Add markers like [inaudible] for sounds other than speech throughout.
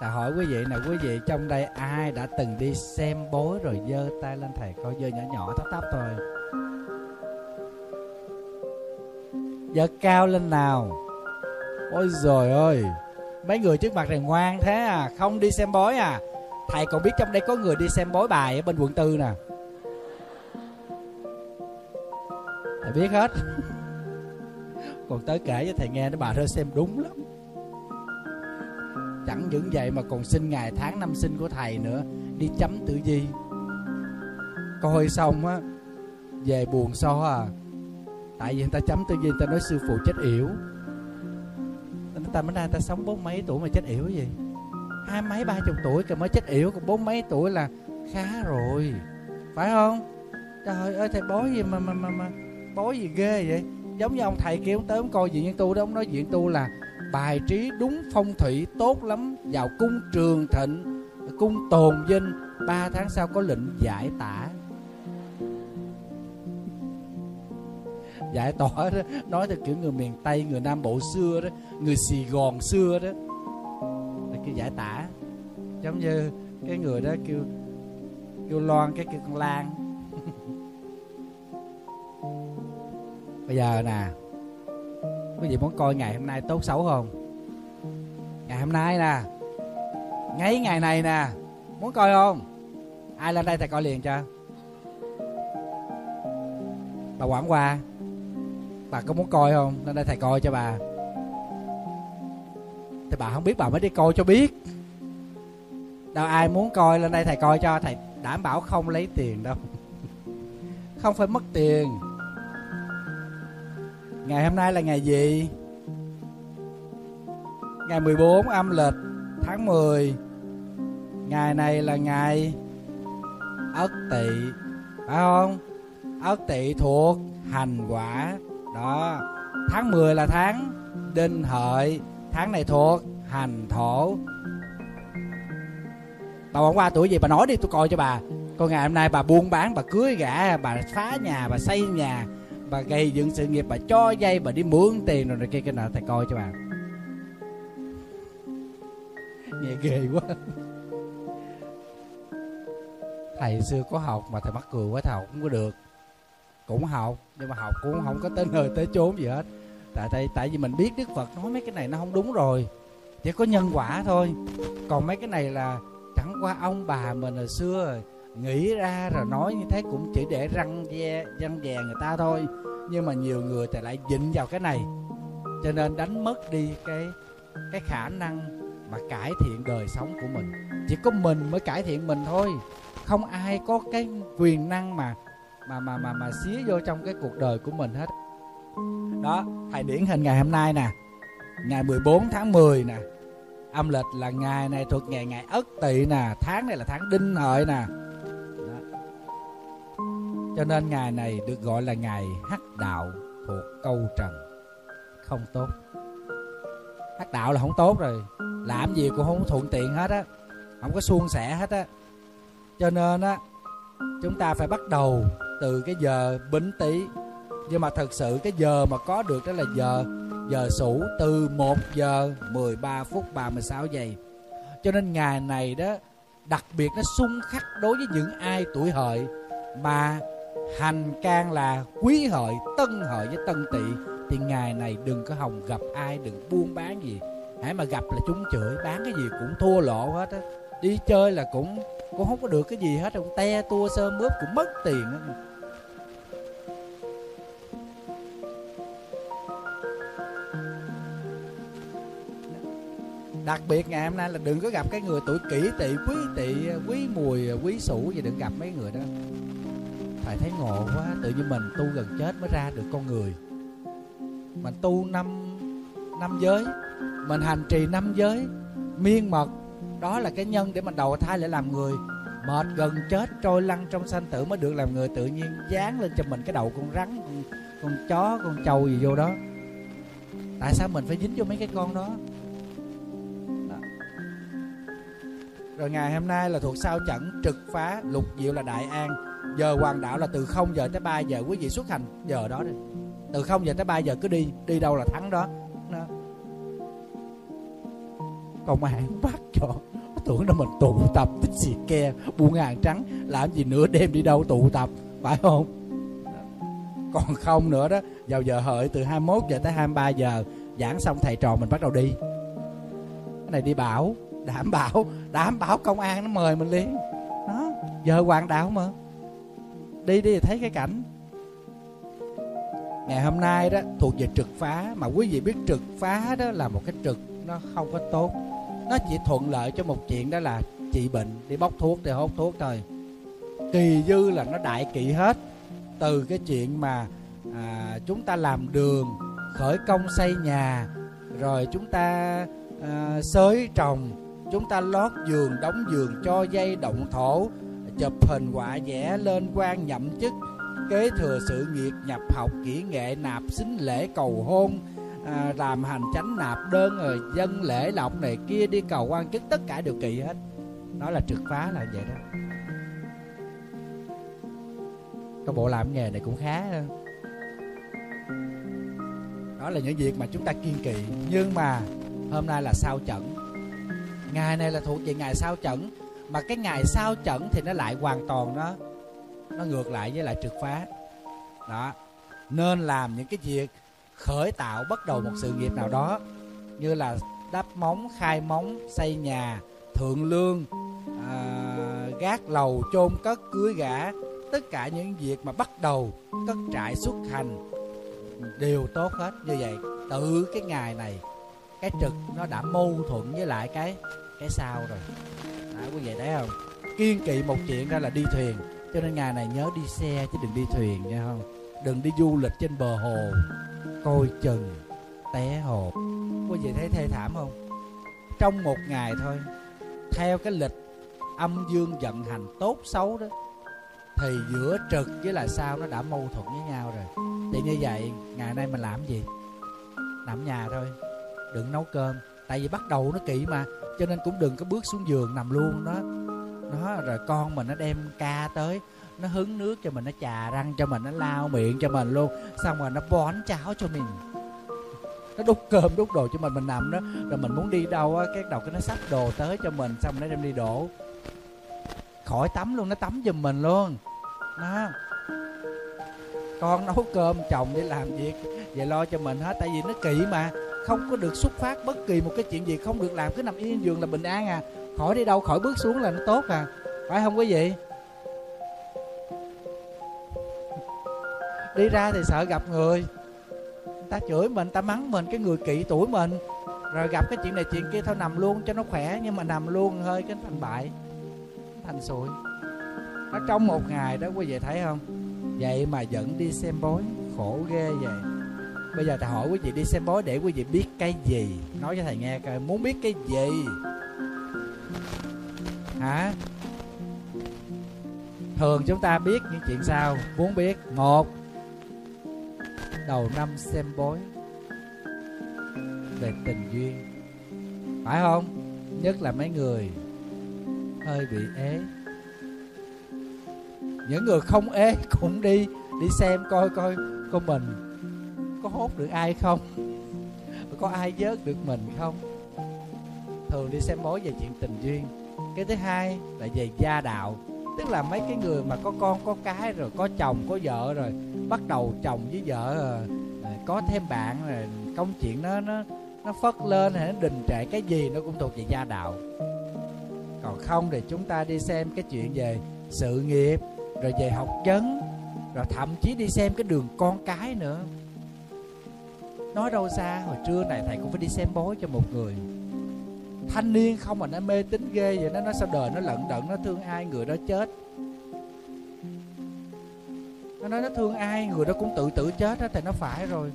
ta hỏi quý vị nè, quý vị trong đây ai đã từng đi xem bói rồi giơ tay lên thầy, coi giơ nhỏ nhỏ thấp thấp thôi. Giơ cao lên nào. Ôi rồi ơi, mấy người trước mặt này ngoan thế à không đi xem bói à. Thầy còn biết trong đây có người đi xem bói bài ở bên quận tư nè. Thầy biết hết. [laughs] Còn tới kể cho thầy nghe, nó bà thơ xem đúng lắm chẳng những vậy mà còn sinh ngày tháng năm sinh của thầy nữa đi chấm tử vi. Coi xong á về buồn so à? Tại vì người ta chấm tử di người ta nói sư phụ chết yểu. Người ta mới nay ta sống bốn mấy tuổi mà chết yểu gì? Hai mấy ba chục tuổi rồi mới chết yểu còn bốn mấy tuổi là khá rồi. Phải không? Trời ơi thầy bói gì mà mà mà, mà bói gì ghê vậy? Giống như ông thầy kia ông tới ông coi diện tu đó ông nói diện tu là bài trí đúng phong thủy tốt lắm. Vào cung trường thịnh, cung tồn vinh, ba tháng sau có lệnh giải tả. Giải tỏa đó, nói theo kiểu người miền tây, người nam bộ xưa đó, người sài gòn xưa đó. Là kêu giải tả. Giống như cái người đó kêu kêu loan, cái kêu con lan. [laughs] Bây giờ nè quý vị muốn coi ngày hôm nay tốt xấu không? Ngày hôm nay nè. Ngay ngày này nè. Muốn coi không? Ai lên đây thầy coi liền cho. Bà quản qua bà có muốn coi không? Lên đây thầy coi cho bà. Thì bà không biết bà mới đi coi cho biết. Đâu ai muốn coi, lên đây thầy coi cho. Thầy đảm bảo không lấy tiền đâu. [laughs] Không phải mất tiền. Ngày hôm nay là ngày gì? Ngày 14 âm lịch, tháng 10 Ngày này là ngày Ất Tỵ, Phải không? Ất Tỵ thuộc hành quả. Đó, Tháng 10 là tháng Đinh Hợi, Tháng này thuộc hành thổ. Bà bỏ qua tuổi gì? Bà nói đi, tôi coi cho bà. Còn ngày hôm nay bà buôn bán, bà cưới gã, Bà phá nhà, bà xây nhà bà gây dựng sự nghiệp, bà cho dây, bà đi mượn tiền rồi này kia, cái nào thầy coi cho bà. Nghe ghê quá. Thầy xưa có học mà thầy mắc cười quá, thầy học cũng có được. Cũng học, nhưng mà học cũng không có tới nơi tới chốn gì hết. Tại tại tại vì mình biết đức phật nói mấy cái này nó không đúng rồi. Chỉ có nhân quả thôi. Còn mấy cái này là chẳng qua ông bà mình hồi xưa rồi nghĩ ra rồi nói như thế cũng chỉ để răng ve, răng dè người ta thôi. Nhưng mà nhiều người thì lại dịnh vào cái này. Cho nên đánh mất đi cái cái khả năng mà cải thiện đời sống của mình. Chỉ có mình mới cải thiện mình thôi. Không ai có cái quyền năng mà mà mà mà mà xía vô trong cái cuộc đời của mình hết. Đó, thầy điển hình ngày hôm nay nè. Ngày 14 tháng 10 nè. Âm lịch là ngày này thuộc ngày ngày ất tỵ nè. Tháng này là tháng đinh hợi nè cho nên ngày này được gọi là ngày hắc đạo thuộc câu trần. Không tốt. Hắc đạo là không tốt rồi. Làm gì cũng không thuận tiện hết á. Không có suôn sẻ hết á. Cho nên á, chúng ta phải bắt đầu từ cái giờ bính tý. Nhưng mà thật sự cái giờ mà có được đó là giờ giờ sủ từ 1 giờ 13 phút 36 giây. Cho nên ngày này đó, đặc biệt nó xung khắc đối với những ai tuổi hợi mà hành can là quý hợi, tân hợi với tân tỵ. Thì ngày này đừng có hồng gặp ai, đừng buôn bán gì. Hãy mà gặp là chúng chửi, bán cái gì cũng thua lộ hết á. Đi chơi là cũng cũng không có được cái gì hết cũng te tua sơ mướp cũng mất tiền á. Đặc biệt ngày hôm nay là đừng có gặp cái người tuổi kỷ tỵ, quý tỵ, quý mùi, quý sủ gì, đừng gặp mấy người đó phải thấy ngộ quá tự nhiên mình tu gần chết mới ra được con người. Mình tu năm năm giới mình hành trì năm giới miên mật đó là cái nhân để mình đầu thai lại làm người. Mệt gần chết trôi lăn trong sanh tử mới được làm người tự nhiên dán lên cho mình cái đầu con rắn con, con chó con trâu gì vô đó. Tại sao mình phải dính vô mấy cái con đó. Rồi ngày hôm nay là thuộc sao chẩn trực phá lục diệu là đại an giờ hoàng đạo là từ 0 giờ tới 3 giờ. Quý vị xuất hành giờ đó đi. Từ 0 giờ tới 3 giờ cứ đi. Đi đâu là thắng đó, đó. công an bắt cho. Tưởng là mình tụ tập. Tích xì ke buôn hàng trắng. Làm gì nửa đêm đi đâu tụ tập. Phải không? Còn không nữa đó. Vào giờ hợi từ 21 giờ tới 23 giờ. Giảng xong thầy trò mình bắt đầu đi. Cái này đi bảo. Đảm bảo. Đảm bảo công an nó mời mình liền. Đó. Giờ hoàng đạo mà đi đi thấy cái cảnh. Ngày hôm nay đó thuộc về trực phá mà quý vị biết trực phá đó là một cái trực nó không có tốt. Nó chỉ thuận lợi cho một chuyện đó là trị bệnh đi bóc thuốc thì hốt thuốc thôi. Kỳ dư là nó đại kỵ hết. Từ cái chuyện mà à, chúng ta làm đường khởi công xây nhà rồi chúng ta à, xới trồng chúng ta lót giường đóng giường cho dây động thổ chụp hình họa vẽ lên quan nhậm chức kế thừa sự nghiệp nhập học kỹ nghệ nạp xính lễ cầu hôn à, làm hành chánh nạp đơn rồi dân lễ lọc này kia đi cầu quan chức tất cả đều kỳ hết. Nó là trực phá là vậy đó. Cái bộ làm nghề này cũng khá đó là những việc mà chúng ta kiên kỵ nhưng mà hôm nay là sao chẩn. Ngày này là thuộc về ngày sao chẩn mà cái ngày sau chẩn thì nó lại hoàn toàn nó nó ngược lại với lại trực phá. Đó. Nên làm những cái việc khởi tạo bắt đầu một sự nghiệp nào đó như là đắp móng khai móng xây nhà thượng lương à, gác lầu chôn cất cưới gã tất cả những việc mà bắt đầu cất trại xuất hành đều tốt hết. Như vậy tự cái ngày này cái trực nó đã mâu thuẫn với lại cái cái sau rồi đó, quý vị thấy không? Kiên kỵ một chuyện ra là đi thuyền cho nên ngày này nhớ đi xe chứ đừng đi thuyền nha không? Đừng đi du lịch trên bờ hồ coi chừng té hồ. Quý vị thấy thê thảm không? Trong một ngày thôi theo cái lịch âm dương vận hành tốt xấu đó thì giữa trực với là sao nó đã mâu thuẫn với nhau rồi. Thì như vậy ngày nay mình làm gì? Nằm nhà thôi đừng nấu cơm. Tại vì bắt đầu nó kỹ mà cho nên cũng đừng có bước xuống giường nằm luôn đó. Nó rồi con mình nó đem ca tới, nó hứng nước cho mình, nó chà răng cho mình, nó lao miệng cho mình luôn. Xong rồi nó bón cháo cho mình. Nó đút cơm, đút đồ cho mình mình nằm đó. Rồi mình muốn đi đâu á, cái đầu cái nó xách đồ tới cho mình, xong nó đem đi đổ. Khỏi tắm luôn, nó tắm giùm mình luôn. Đó. Con nấu cơm chồng đi làm việc về lo cho mình hết, tại vì nó kỹ mà không có được xuất phát bất kỳ một cái chuyện gì, không được làm, cứ nằm yên giường là bình an à. Khỏi đi đâu, khỏi bước xuống là nó tốt à. Phải không quý vị? Đi ra thì sợ gặp người. Người ta chửi mình ta mắng mình, cái người kỵ tuổi mình. Rồi gặp cái chuyện này, chuyện kia, thôi nằm luôn cho nó khỏe, nhưng mà nằm luôn hơi cái thành bại thành sụi. Nó trong một ngày đó, quý vị thấy không? Vậy mà vẫn đi xem bói, khổ ghê vậy bây giờ thầy hỏi quý vị đi xem bói để quý vị biết cái gì? Nói cho thầy nghe coi, muốn biết cái gì? Hả? Thường chúng ta biết những chuyện sao? Muốn biết. Một, đầu năm xem bói về tình duyên. Phải không? Nhất là mấy người hơi bị ế. Những người không ế cũng đi đi xem coi coi của mình có hốt được ai không? Có ai vớt được mình không? Thường đi xem bói về chuyện tình duyên. Cái thứ hai là về gia đạo. Tức là mấy cái người mà có con có cái rồi có chồng có vợ rồi bắt đầu chồng với vợ rồi, à, có thêm bạn rồi công chuyện nó nó nó phất lên hay nó đình trệ cái gì nó cũng thuộc về gia đạo. Còn không thì chúng ta đi xem cái chuyện về sự nghiệp rồi về học vấn rồi thậm chí đi xem cái đường con cái nữa nói đâu xa, hồi trưa này thầy cũng phải đi xem bói cho một người. Thanh niên không mà nó mê tín ghê vậy, nó nói sao đời nó lận đận, nó thương ai người đó chết. Nó nói nó thương ai người đó cũng tự tử chết đó thì nó phải rồi.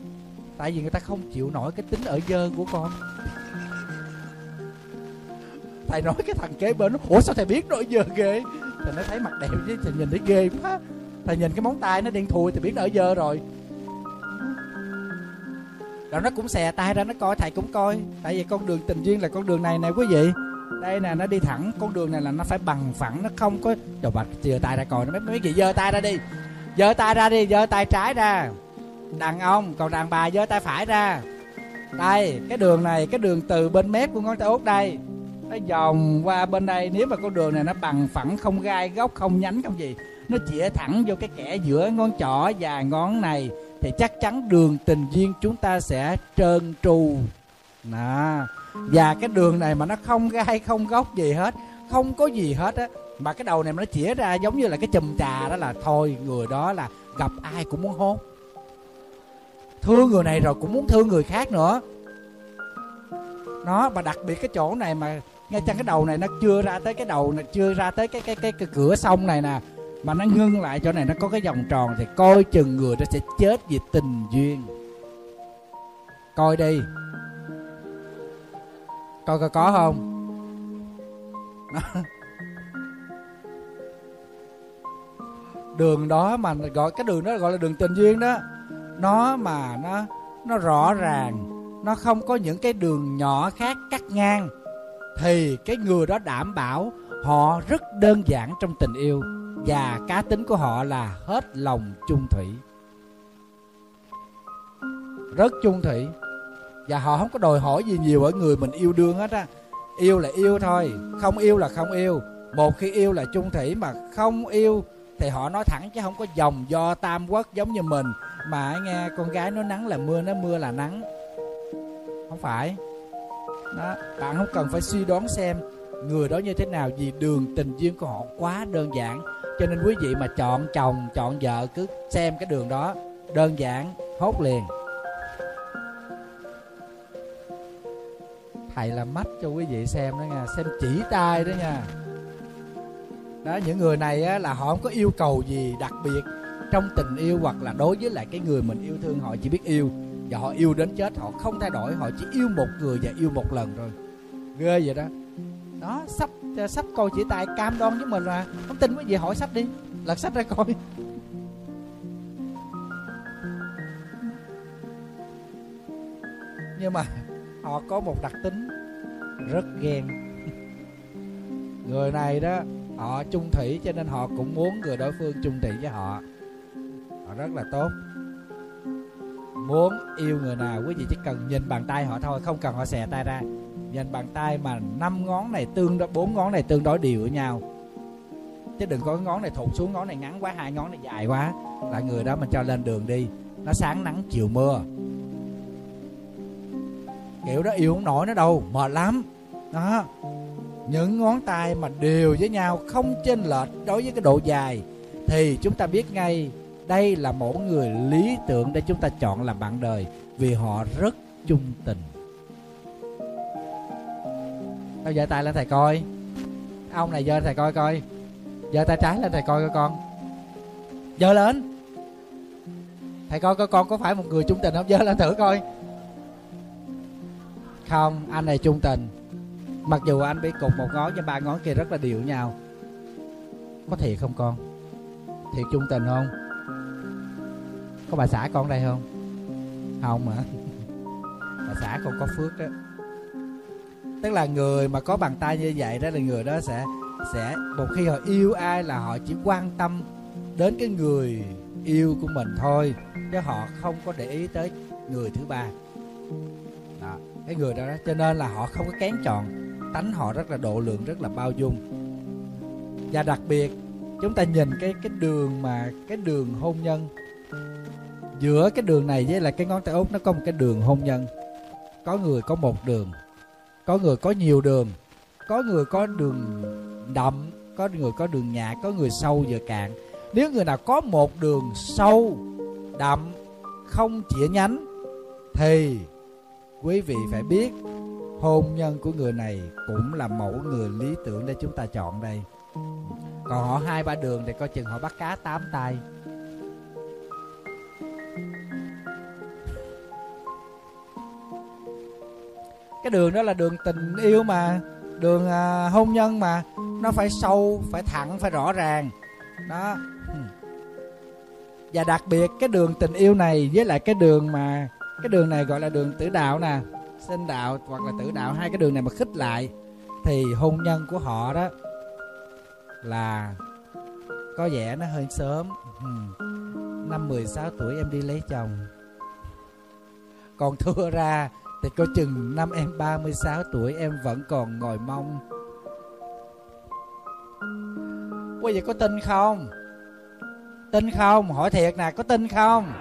Tại vì người ta không chịu nổi cái tính ở dơ của con. Thầy nói cái thằng kế bên nó, ủa, sao thầy biết nó ở dơ ghê? Thì nó thấy mặt đẹp chứ thầy nhìn thấy ghê quá. Thầy nhìn cái móng tay nó đen thui thì biết nó ở dơ rồi rồi nó cũng xè tay ra, nó coi, thầy cũng coi, tại vì con đường tình duyên là con đường này nè quý vị. Đây nè, nó đi thẳng, con đường này là nó phải bằng phẳng, nó không có, đồ bạch giơ tay ra coi nó mấy mấy gì giơ tay ra đi, giơ tay ra đi, giơ tay trái ra. Đàn ông, còn đàn bà giơ tay phải ra. Đây, cái đường này, cái đường từ bên mép của ngón tay út đây. Nó vòng qua bên đây, nếu mà con đường này nó bằng phẳng, không gai góc, không nhánh, không gì, nó chĩa thẳng vô cái kẻ giữa ngón trỏ và ngón này thì chắc chắn đường tình duyên chúng ta sẽ trơn tru. Nè và cái đường này mà nó không gai không góc gì hết không có gì hết á mà cái đầu này nó chĩa ra giống như là cái chùm trà đó là thôi người đó là gặp ai cũng muốn hôn. Thương người này rồi cũng muốn thương người khác nữa. Nó và đặc biệt cái chỗ này mà ngay chăng cái đầu này nó chưa ra tới cái đầu này chưa ra tới cái cái cái, cái cửa sông này nè mà nó ngưng lại chỗ này, nó có cái vòng tròn thì coi chừng người đó sẽ chết vì tình duyên. Coi đi. Coi coi có không? [laughs] Đường đó mà gọi, cái đường đó gọi là đường tình duyên đó. Nó mà nó nó rõ ràng, nó không có những cái đường nhỏ khác cắt ngang, thì cái người đó đảm bảo họ rất đơn giản trong tình yêu và cá tính của họ là hết lòng chung thủy. Rất chung thủy. Và họ không có đòi hỏi gì nhiều ở người mình yêu đương hết á. Yêu là yêu thôi, không yêu là không yêu. Một khi yêu là chung thủy mà không yêu thì họ nói thẳng chứ không có dòng do tam quốc giống như mình. Mà nghe con gái nó nắng là mưa nó mưa là nắng. Không phải. Đó, bạn không cần phải suy đoán xem người đó như thế nào vì đường tình duyên của họ quá đơn giản. Cho nên quý vị mà chọn chồng chọn vợ cứ xem cái đường đó đơn giản hốt liền. Thầy làm mắt cho quý vị xem đó nha xem chỉ tay đó nha. Đó những người này á, là họ không có yêu cầu gì đặc biệt trong tình yêu hoặc là đối với lại cái người mình yêu thương họ chỉ biết yêu. Và họ yêu đến chết họ không thay đổi họ chỉ yêu một người và yêu một lần rồi ghê vậy đó đó, sắp ờ, sắp coi chỉ tại cam đoan với mình là không tin quý vị hỏi sách đi. Lật sách ra coi. Nhưng mà họ có một đặc tính rất ghen. Người này đó, họ chung thủy cho nên họ cũng muốn người đối phương chung thủy với họ. Họ rất là tốt. Muốn yêu người nào, quý vị chỉ cần nhìn bàn tay họ thôi, không cần họ xè tay ra nhìn bàn tay mà năm ngón này tương đối, bốn ngón này tương đối đều với nhau. Chứ đừng có ngón này thụt xuống, ngón này ngắn quá, hai ngón này dài quá. Là người đó mình cho lên đường đi, nó sáng nắng chiều mưa. Kiểu đó yêu không nổi nó đâu, mệt lắm. Đó. Những ngón tay mà đều với nhau, không chênh lệch đối với cái độ dài, thì chúng ta biết ngay đây là một người lý tưởng để chúng ta chọn làm bạn đời, vì họ rất chung tình tao giơ tay lên thầy coi. Ông này giơ thầy coi coi. Giơ tay trái lên thầy coi coi con. Giơ lên. Thầy coi coi con có phải một người trung tình không? Giơ lên thử coi. Không, anh này trung tình. Mặc dù anh bị cục một ngón, nhưng ba ngón kia rất là đều nhau. Có thiệt không con? Thiệt trung tình không? Có bà xã con đây không? Không mà [laughs] bà xã con có phước đó tức là người mà có bàn tay như vậy đó là người đó sẽ sẽ một khi họ yêu ai là họ chỉ quan tâm đến cái người yêu của mình thôi chứ họ không có để ý tới người thứ ba. Đó, cái người đó, đó cho nên là họ không có kén chọn. Tánh họ rất là độ lượng rất là bao dung. Và đặc biệt chúng ta nhìn cái cái đường mà cái đường hôn nhân. Giữa cái đường này với là cái ngón tay út nó có một cái đường hôn nhân. Có người có một đường có người có nhiều đường, có người có đường đậm, có người có đường nhạt, có người sâu vừa cạn. Nếu người nào có một đường sâu, đậm, không chĩa nhánh, thì quý vị phải biết hôn nhân của người này cũng là mẫu người lý tưởng để chúng ta chọn đây. Còn họ hai ba đường thì coi chừng họ bắt cá tám tay. Cái đường đó là đường tình yêu mà đường à, hôn nhân mà. Nó phải sâu phải thẳng phải rõ ràng. Đó. Và đặc biệt cái đường tình yêu này với lại cái đường mà cái đường này gọi là đường tử đạo nè. Sinh đạo hoặc là tử đạo hai cái đường này mà khích lại thì hôn nhân của họ đó là có vẻ nó hơi sớm. Năm 16 tuổi em đi lấy chồng. Còn thưa ra thì coi chừng năm em 36 tuổi, em vẫn còn ngồi mong. Quý vị có tin không? Tin không? Hỏi thiệt nè, có tin không?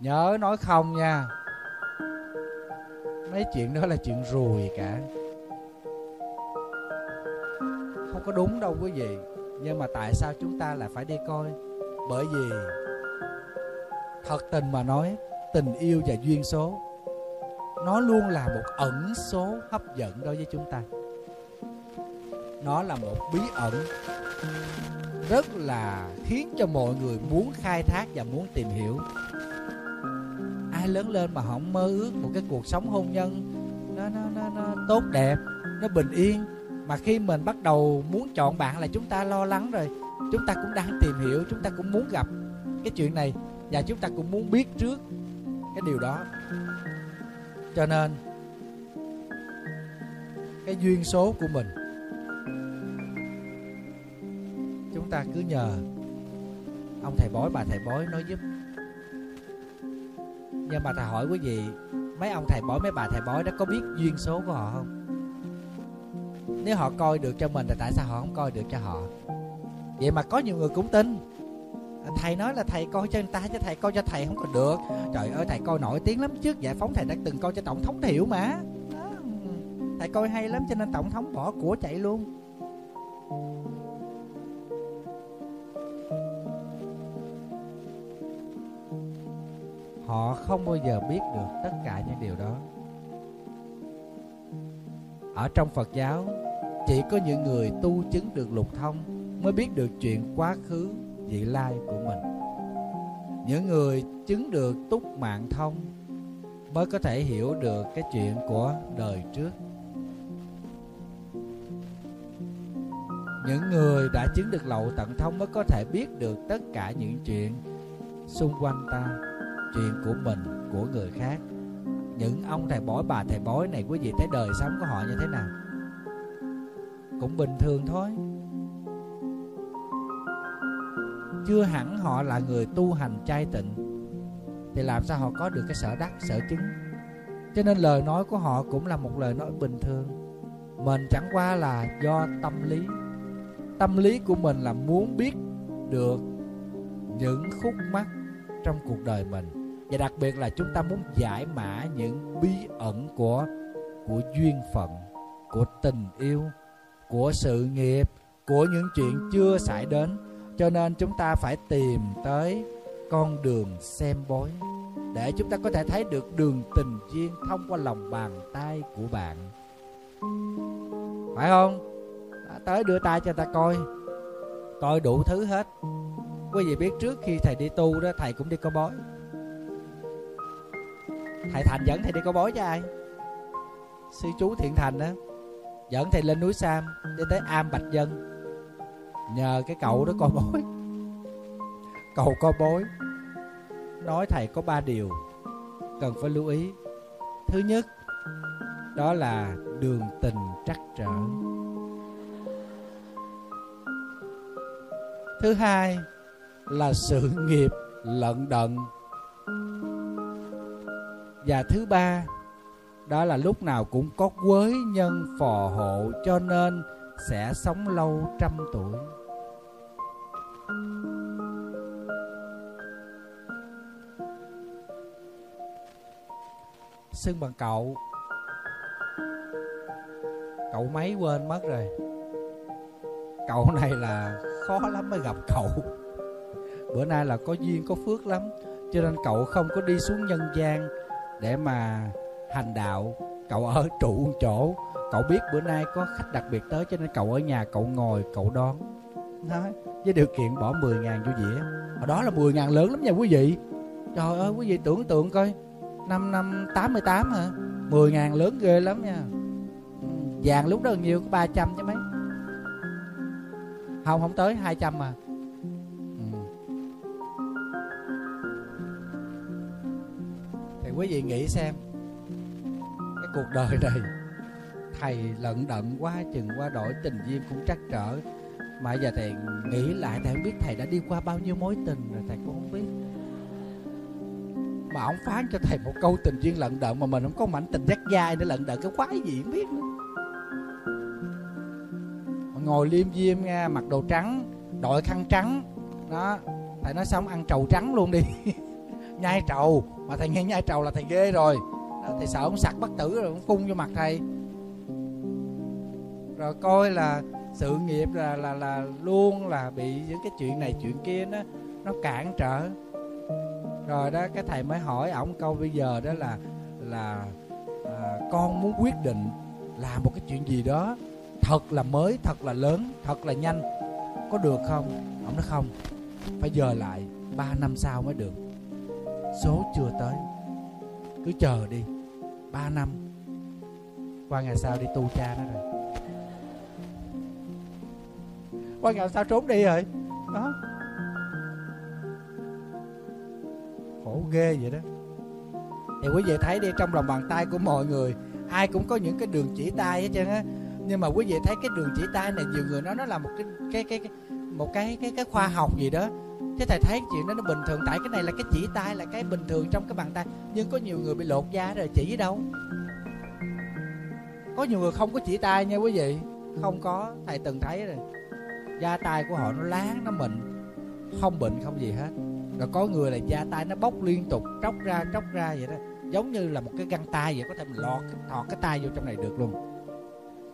Nhớ nói không nha. Mấy chuyện đó là chuyện rùi cả. Không có đúng đâu quý vị. Nhưng mà tại sao chúng ta lại phải đi coi? Bởi vì Thật tình mà nói, Tình yêu và duyên số nó luôn là một ẩn số hấp dẫn đối với chúng ta. Nó là một bí ẩn Rất là khiến cho mọi người muốn khai thác và muốn tìm hiểu. Ai lớn lên mà không mơ ước một cái cuộc sống hôn nhân nó nó nó, nó tốt đẹp nó bình yên mà khi mình bắt đầu muốn chọn bạn là chúng ta lo lắng rồi. Chúng ta cũng đang tìm hiểu chúng ta cũng muốn gặp cái chuyện này và chúng ta cũng muốn biết trước cái điều đó cho nên, cái duyên số của mình, chúng ta cứ nhờ ông thầy bói, bà thầy bói nói giúp. Nhưng mà thầy hỏi quý vị, mấy ông thầy bói, mấy bà thầy bói đó có biết duyên số của họ không? Nếu họ coi được cho mình thì tại sao họ không coi được cho họ? Vậy mà có nhiều người cũng tin thầy nói là thầy coi cho người ta chứ thầy coi cho thầy không còn được. Trời ơi, thầy coi nổi tiếng lắm trước, giải phóng thầy đã từng coi cho tổng thống thiệu mà. Đó. thầy coi hay lắm cho nên tổng thống bỏ của chạy luôn. Họ không bao giờ biết được tất cả những điều đó. Ở trong phật giáo, chỉ có những người tu chứng được lục thông mới biết được chuyện quá khứ vị lai của mình. Những người chứng được túc mạng thông mới có thể hiểu được cái chuyện của đời trước. Những người đã chứng được lậu tận thông mới có thể biết được tất cả những chuyện xung quanh ta, chuyện của mình, của người khác. Những ông thầy bói, bà thầy bói này, quý vị thấy đời sống của họ như thế nào? Cũng bình thường thôi. Chưa hẳn họ là người tu hành trai tịnh, thì làm sao họ có được cái sở đắc, sở chứng? Cho nên lời nói của họ cũng là một lời nói bình thường. Mình chẳng qua là do tâm lý. Tâm lý của mình là muốn biết được những khúc mắc trong cuộc đời mình. Và đặc biệt là chúng ta muốn giải mã những bí ẩn của của duyên phận, của tình yêu, của sự nghiệp, của những chuyện chưa xảy đến cho nên chúng ta phải tìm tới con đường xem bói để chúng ta có thể thấy được đường tình duyên thông qua lòng bàn tay của bạn. Phải không? Tới đưa tay cho ta coi. Coi đủ thứ hết. Quý vị biết trước khi thầy đi tu đó, thầy cũng đi coi bói. Thầy thành dẫn thầy đi coi bói cho ai? Sư chú thiện thành á. Dẫn thầy lên núi sam, đi tới am bạch dân nhờ cái cậu đó coi bói. Cậu coi bói. Nói thầy có ba điều cần phải lưu ý. Thứ nhất, đó là đường tình trắc trở. Thứ hai là sự nghiệp lận đận. Và thứ ba, đó là lúc nào cũng có quới nhân phò hộ cho nên sẽ sống lâu trăm tuổi. Xưng bằng cậu. Cậu mấy quên mất rồi. Cậu này là khó lắm mới gặp cậu. Bữa nay là có duyên, có phước lắm. Cho nên cậu không có đi xuống nhân gian để mà hành đạo. Cậu ở trụ một chỗ. Cậu biết bữa nay có khách đặc biệt tới, cho nên cậu ở nhà cậu ngồi, cậu đón. Nói, với điều kiện bỏ 10 ngàn vô dĩa. Ở đó là 10 ngàn lớn lắm nha, quý vị. Trời ơi, quý vị tưởng tượng coi năm năm 88 hả? 10 ngàn lớn ghê lắm nha. Ừ, vàng lúc đó nhiều có 300 chứ mấy. Không không tới 200 mà ừ. Thì quý vị nghĩ xem, cái cuộc đời này, thầy lận đận quá chừng qua đổi, tình duyên cũng trắc trở. Mà giờ thầy nghĩ lại, thầy không biết thầy đã đi qua bao nhiêu mối tình rồi thầy cũng mà ông phán cho thầy một câu tình duyên lận đận mà mình không có mảnh tình dắt dai để lận đận cái quái gì không biết nữa. Ngồi liêm diêm nha mặc đồ trắng đội khăn trắng. Đó thầy nói xong ăn trầu trắng luôn đi. [laughs] Nhai trầu mà thầy nghe nhai trầu là thầy ghê rồi. Đó, thầy sợ ông sặc bất tử rồi ông phun vô mặt thầy. Rồi coi là sự nghiệp là là là luôn là bị những cái chuyện này chuyện kia nó nó cản trở rồi đó cái thầy mới hỏi ổng câu bây giờ đó là là à, con muốn quyết định làm một cái chuyện gì đó thật là mới thật là lớn thật là nhanh. Có được không? Ông nói không phải giờ lại 3 năm sau mới được. Số chưa tới cứ chờ đi 3 năm. Qua ngày sau đi tu cha nó rồi. Qua ngày sau trốn đi rồi. Đó. Ghê vậy đó. Thì quý vị thấy đi trong lòng bàn tay của mọi người ai cũng có những cái đường chỉ tay hết trơn á. Nhưng mà quý vị thấy cái đường chỉ tay này nhiều người nói nó là một cái cái cái, cái một cái cái cái khoa học gì đó. Thế thầy thấy chuyện đó nó bình thường tại cái này là cái chỉ tay là cái bình thường trong cái bàn tay. Nhưng có nhiều người bị lột da rồi chỉ đâu. Có nhiều người không có chỉ tay nha quý vị. Không có thầy từng thấy rồi. Da tay của họ nó láng nó mịn. Không bệnh không gì hết rồi có người là da tay nó bốc liên tục, tróc ra tróc ra vậy đó. Giống như là một cái găng tay vậy, có thể mình lọt thọt cái tay vô trong này được luôn.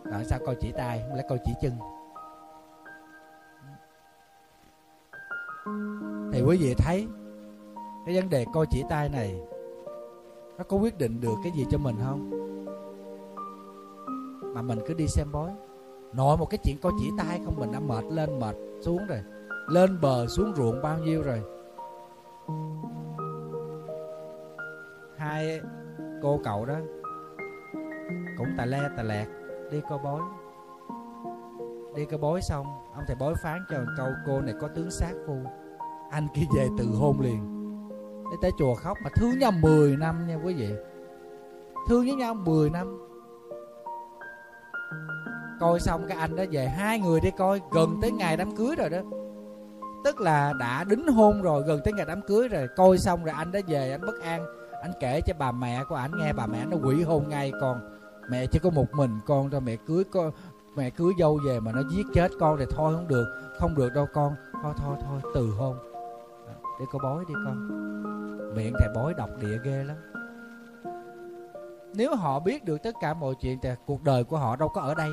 Rồi sao coi chỉ tay không lẽ coi chỉ chân. Thì quý vị thấy, cái vấn đề coi chỉ tay này, nó có quyết định được cái gì cho mình không? Mà mình cứ đi xem bói. Nội một cái chuyện coi chỉ tay không, mình đã mệt lên, mệt xuống rồi. Lên bờ xuống ruộng bao nhiêu rồi hai cô cậu đó cũng tà le tà lẹt đi coi bói. Đi coi bói xong, ông thầy bói phán cho một câu, cô này có tướng sát phu. Anh kia về từ hôn liền. Đi tới chùa khóc mà thương nhau 10 năm nha quý vị. Thương với nhau 10 năm. Coi xong cái anh đó về, hai người đi coi, gần tới ngày đám cưới rồi đó tức là đã đính hôn rồi, gần tới ngày đám cưới rồi, coi xong rồi anh đã về, anh bất an. Anh kể cho bà mẹ của anh nghe, bà mẹ nó quỷ hôn ngay còn mẹ chỉ có một mình con cho mẹ cưới con mẹ cưới dâu về mà nó giết chết con thì thôi không được không được đâu con. Thôi thôi thôi, từ hôn. À, để cô bói đi con. Miệng thầy bói độc địa ghê lắm. Nếu họ biết được tất cả mọi chuyện thì cuộc đời của họ đâu có ở đây.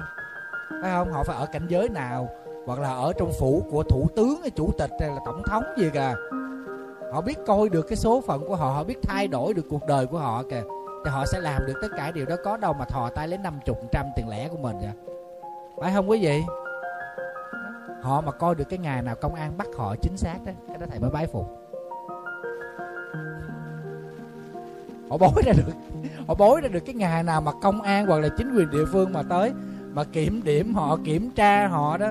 Phải không? Họ phải ở cảnh giới nào? Hoặc là ở trong phủ của thủ tướng hay chủ tịch hay là tổng thống gì kìa. Họ biết coi được cái số phận của họ họ biết thay đổi được cuộc đời của họ kìa. Thì họ sẽ làm được tất cả điều đó. Có đâu mà thò tay lấy năm chục trăm tiền lẻ của mình kìa. Phải không quý vị? Họ mà coi được cái ngày nào công an bắt họ chính xác đó, cái đó thầy mới bái phục. Họ bối ra được, họ bối ra được cái ngày nào mà công an hoặc là chính quyền địa phương mà tới, mà kiểm điểm họ, kiểm tra họ đó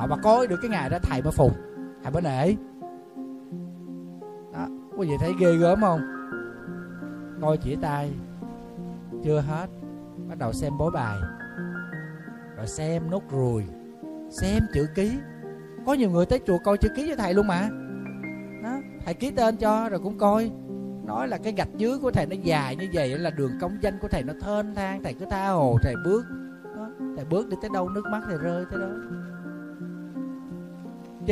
họ mà coi được cái ngày đó thầy mới phục thầy mới nể. Đó, quý vị thấy ghê gớm không? Coi chỉ tay, chưa hết, bắt đầu xem bối bài. Rồi xem nốt ruồi, xem chữ ký. Có nhiều người tới chùa coi chữ ký cho thầy luôn mà. Đó, thầy ký tên cho rồi cũng coi. Nói là cái gạch dưới của thầy nó dài như vậy là đường công danh của thầy nó thênh thang, thầy cứ tha hồ, thầy bước. Đó. thầy bước đi tới đâu, nước mắt thầy rơi tới đó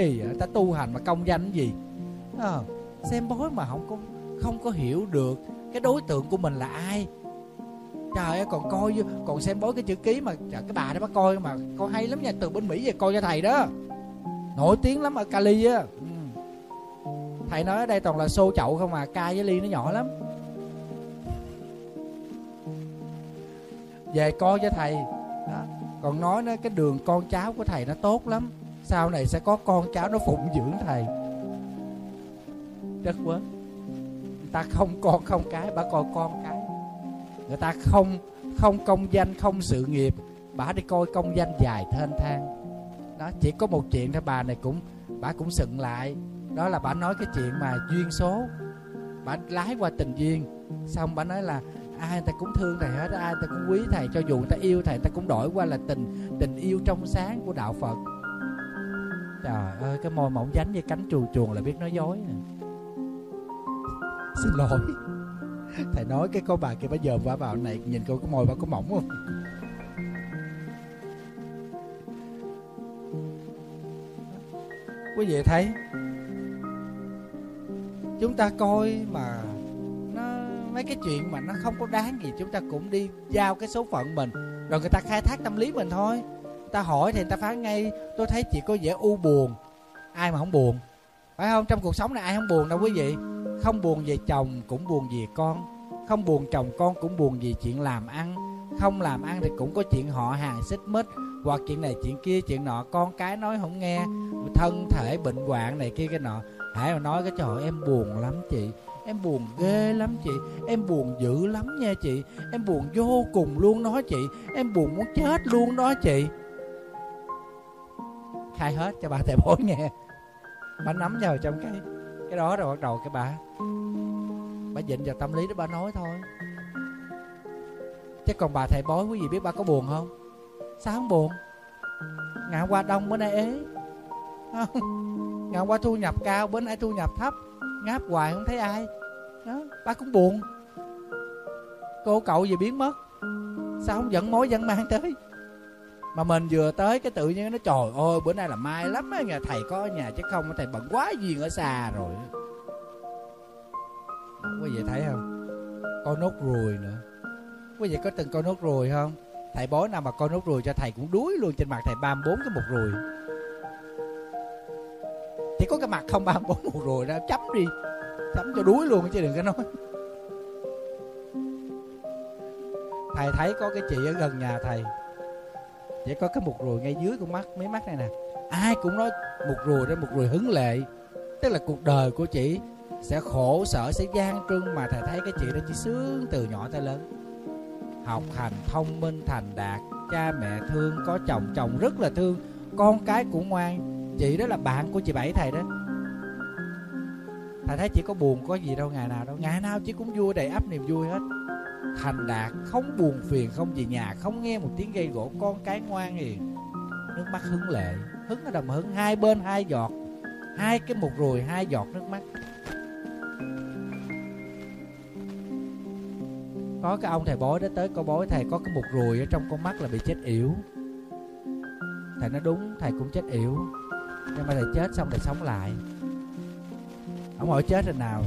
gì ta tu hành mà công danh gì? À, xem bói mà không có không có hiểu được cái đối tượng của mình là ai. Trời ơi còn coi còn xem bói cái chữ ký mà trời, cái bà đó bắt coi mà coi hay lắm nha từ bên mỹ về coi cho thầy đó. Nổi tiếng lắm ở cali á. Ừ. thầy nói ở đây toàn là xô chậu không à, ca với ly nó nhỏ lắm. Về coi cho thầy. Đó. còn nói nó cái đường con cháu của thầy nó tốt lắm sau này sẽ có con cháu nó phụng dưỡng thầy. Rất quá người ta không con không cái, bà coi con cái. Người ta không không công danh, không sự nghiệp, bà đi coi công danh dài thênh thang. Đó, chỉ có một chuyện thôi, bà này cũng, bà cũng sừng lại. Đó là bà nói cái chuyện mà duyên số. Bà lái qua tình duyên, xong bà nói là ai người ta cũng thương thầy hết, ai người ta cũng quý thầy, cho dù người ta yêu thầy, người ta cũng đổi qua là tình tình yêu trong sáng của đạo phật trời ơi, cái môi mỏng dánh với cánh chuồn chuồn là biết nói dối nè xin lỗi. Thầy nói cái con bà kia bây giờ vả vào này, nhìn cô cái môi bà có mỏng không? Quý vị thấy, chúng ta coi mà nó, mấy cái chuyện mà nó không có đáng gì, chúng ta cũng đi giao cái số phận mình, rồi người ta khai thác tâm lý mình thôi ta hỏi thì người ta phán ngay, tôi thấy chị có vẻ u buồn. Ai mà không buồn? Phải không? Trong cuộc sống này ai không buồn đâu quý vị. Không buồn về chồng cũng buồn về con. Không buồn chồng con cũng buồn vì chuyện làm ăn. Không làm ăn thì cũng có chuyện họ hàng xích mích. Hoặc chuyện này chuyện kia, chuyện nọ. Con cái nói không nghe. Thân thể bệnh hoạn này kia, cái nọ. Hãy mà nói cái trời em buồn lắm chị. Em buồn ghê lắm chị. Em buồn dữ lắm nha chị. Em buồn vô cùng luôn đó chị. Em buồn muốn chết luôn đó chị khai hết cho bà thầy bói nghe. Bà nắm vào trong cái cái đó rồi bắt đầu cái bà bà dịnh vào tâm lý đó, bà nói thôi. Chứ còn bà thầy bói quý vị biết bà có buồn không? Sao không buồn? Ngày hôm qua đông bữa nay ế. Không ngày hôm qua thu nhập cao bữa nay thu nhập thấp. Ngáp hoài không thấy ai. Đó bà cũng buồn. Cô cậu gì biến mất? Sao không dẫn mối dẫn mang tới? Mà mình vừa tới cái tự nhiên nó trời ơi, bữa nay là mai lắm á nhà thầy có ở nhà chứ không, thầy bận quá duyên ở xa rồi. Quý vị thấy không? Con nốt ruồi nữa. Quý vị có từng con nốt ruồi không? Thầy bói nào mà con nốt ruồi cho thầy cũng đuối luôn trên mặt thầy ba bốn cái một ruồi. Chỉ có cái mặt không ba bốn một ruồi đó, chấm đi. Chấm cho đuối luôn chứ đừng có nói. Thầy thấy có cái chị ở gần nhà thầy sẽ có cái một ruồi ngay dưới con mắt, mấy mắt này nè. Ai cũng nói một ruồi đó một ruồi hứng lệ. Tức là cuộc đời của chị sẽ khổ, sở, sẽ gian trưng mà thầy thấy cái chị đó chỉ sướng từ nhỏ tới lớn. Học hành thông minh, thành đạt, cha mẹ thương, có chồng chồng rất là thương, con cái cũng ngoan. Chị đó là bạn của chị bảy thầy đó. Thầy thấy chị có buồn có gì đâu, ngày nào đâu. Ngày nào chị cũng vui, đầy ắp niềm vui hết thành đạt không buồn phiền, không về nhà, không nghe một tiếng gây gỗ, con cái ngoan hiền nước mắt hứng lệ. Hứng ở đồng hứng, hai bên hai giọt, hai cái một ruồi hai giọt nước mắt. Có cái ông thầy bói đó tới câu bói thầy có cái một ruồi ở trong con mắt là bị chết yểu. Thầy nói đúng, thầy cũng chết yểu. Nhưng mà thầy chết xong thầy sống lại. Ông hỏi chết rồi nào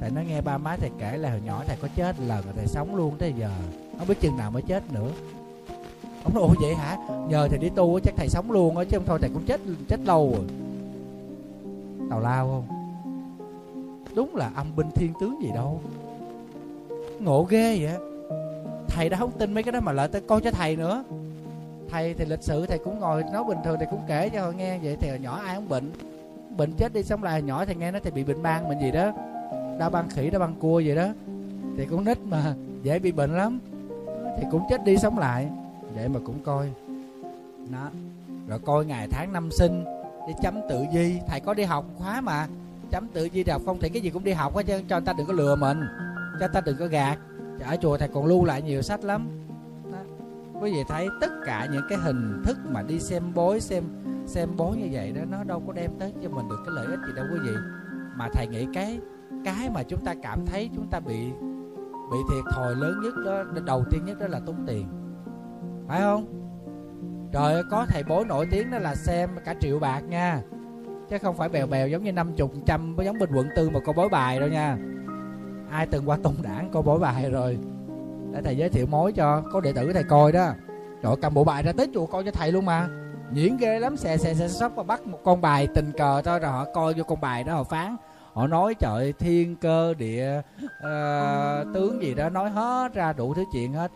thầy nói nghe ba má thầy kể là hồi nhỏ thầy có chết lần rồi thầy sống luôn tới giờ. Không biết chừng nào mới chết nữa. Ông nói ồ vậy hả? Nhờ thầy đi tu chắc thầy sống luôn á, chứ không thôi thầy cũng chết chết lâu rồi. Tào lao không? Đúng là âm binh thiên tướng gì đâu. Ngộ ghê vậy thầy đã không tin mấy cái đó mà lại tới coi cho thầy nữa. Thầy thì lịch sự, thầy cũng ngồi nói bình thường, thầy cũng kể cho họ nghe vậy thì hồi nhỏ ai cũng bệnh. Bệnh chết đi, sống lại hồi nhỏ thầy nghe nói thầy bị bệnh ban bệnh gì đó đau băng khỉ, đau băng cua vậy đó. Thì cũng nít mà dễ bị bệnh lắm, thì cũng chết đi sống lại, để mà cũng coi. Đó. Rồi coi ngày tháng năm sinh để chấm tự di. Thầy có đi học khóa mà. Chấm tự di học không thì cái gì cũng đi học hết chứ, cho ta đừng có lừa mình, cho ta đừng có gạt. Ở chùa thầy còn lưu lại nhiều sách lắm. Đó. quý vị thấy tất cả những cái hình thức mà đi xem bói, xem xem bói như vậy đó, nó đâu có đem tới cho mình được cái lợi ích gì đâu quý vị. Mà thầy nghĩ cái cái mà chúng ta cảm thấy chúng ta bị bị thiệt thòi lớn nhất đó, đầu tiên nhất đó là tốn tiền. Phải không? Trời ơi, có thầy bói nổi tiếng đó là xem cả triệu bạc nha. Chứ không phải bèo bèo giống như năm chục trăm, giống bên quận tư mà cô bói bài đâu nha. Ai từng qua tôn đảng coi bói bài rồi? Để thầy giới thiệu mối cho, có đệ tử thầy coi đó. Rồi cầm bộ bài ra tới chùa coi cho thầy luôn mà. Nhuyễn ghê lắm, xè xè xè sóc và bắt một con bài tình cờ thôi rồi họ coi vô con bài đó họ phán họ nói trời thiên cơ địa uh, tướng gì đó nói hết ra đủ thứ chuyện hết.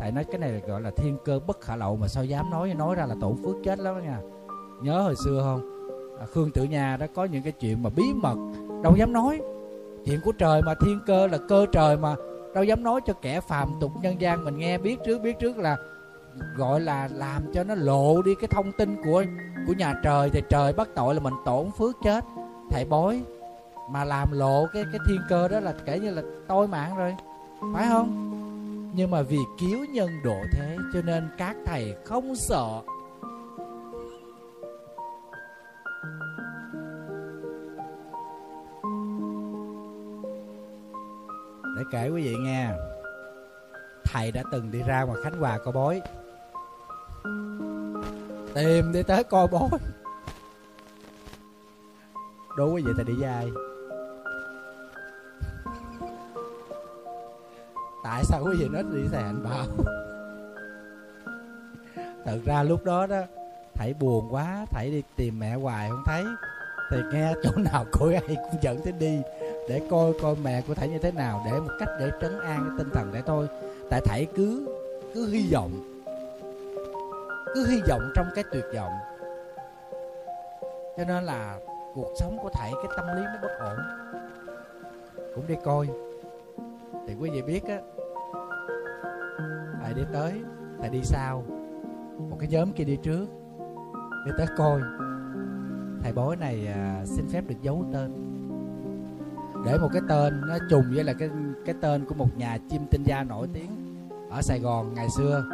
Thầy nói cái này gọi là thiên cơ bất khả lậu mà sao dám nói nói ra là tổ phước chết lắm đó nha. Nhớ hồi xưa không? À, khương tử nha đó có những cái chuyện mà bí mật đâu dám nói. Chuyện của trời mà thiên cơ là cơ trời mà đâu dám nói cho kẻ phàm tục nhân gian mình nghe biết trước biết trước là gọi là làm cho nó lộ đi cái thông tin của của nhà trời. Thì trời bắt tội là mình tổn phước chết. Thầy bói mà làm lộ cái cái thiên cơ đó là kể như là tôi mạng rồi. Phải không? Nhưng mà vì cứu nhân độ thế, cho nên các thầy không sợ. Để kể quý vị nghe. Thầy đã từng đi ra ngoài khánh hòa coi bói. Tìm đi tới coi bói. Đố quý vị thầy đi với ai? Tại sao quý vị nói đi thầy hạnh bảo? Thật ra lúc đó đó, thầy buồn quá, thầy đi tìm mẹ hoài không thấy. Thì nghe chỗ nào cô ấy cũng dẫn tới đi để coi coi mẹ của thầy như thế nào, để một cách để trấn an cái tinh thần để thôi. Tại thầy cứ cứ hy vọng, cứ hy vọng trong cái tuyệt vọng. Cho nên là cuộc sống của thầy, cái tâm lý nó bất ổn. Cũng đi coi. Thì quý vị biết á thầy đi tới thầy đi sau. Một cái nhóm kia đi trước. Đi tới coi. Thầy bói này à, xin phép được giấu tên. Để một cái tên nó trùng với là cái cái tên của một nhà chim tinh gia nổi tiếng ở Sài Gòn ngày xưa.